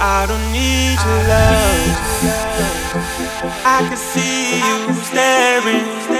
I don't need your love. I can see you staring,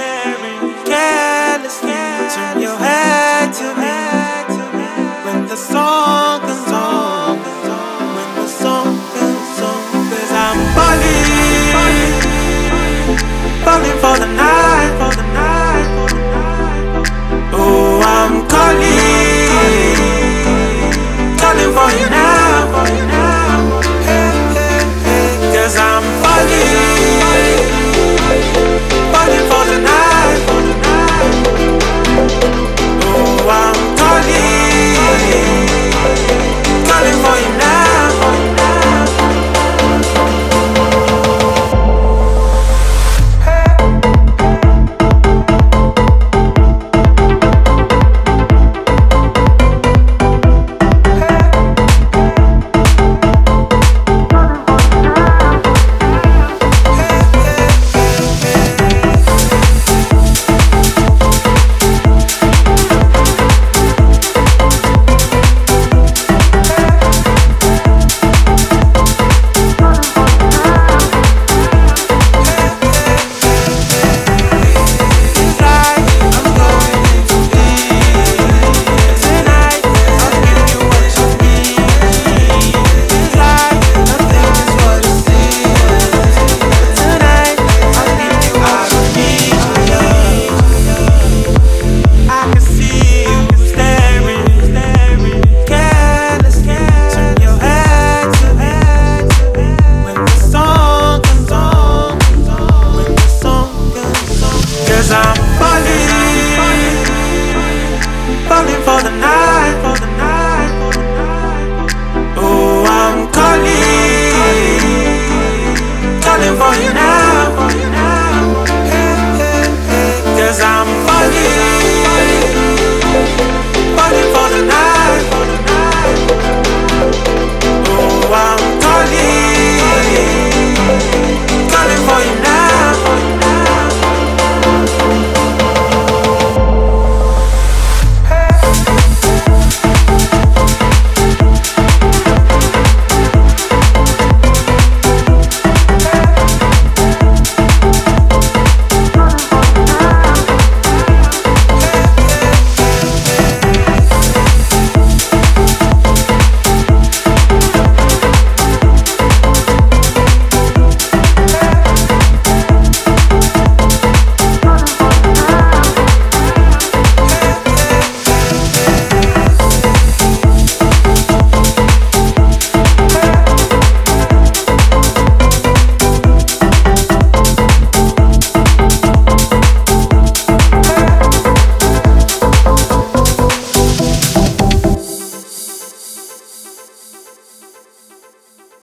falling for the night.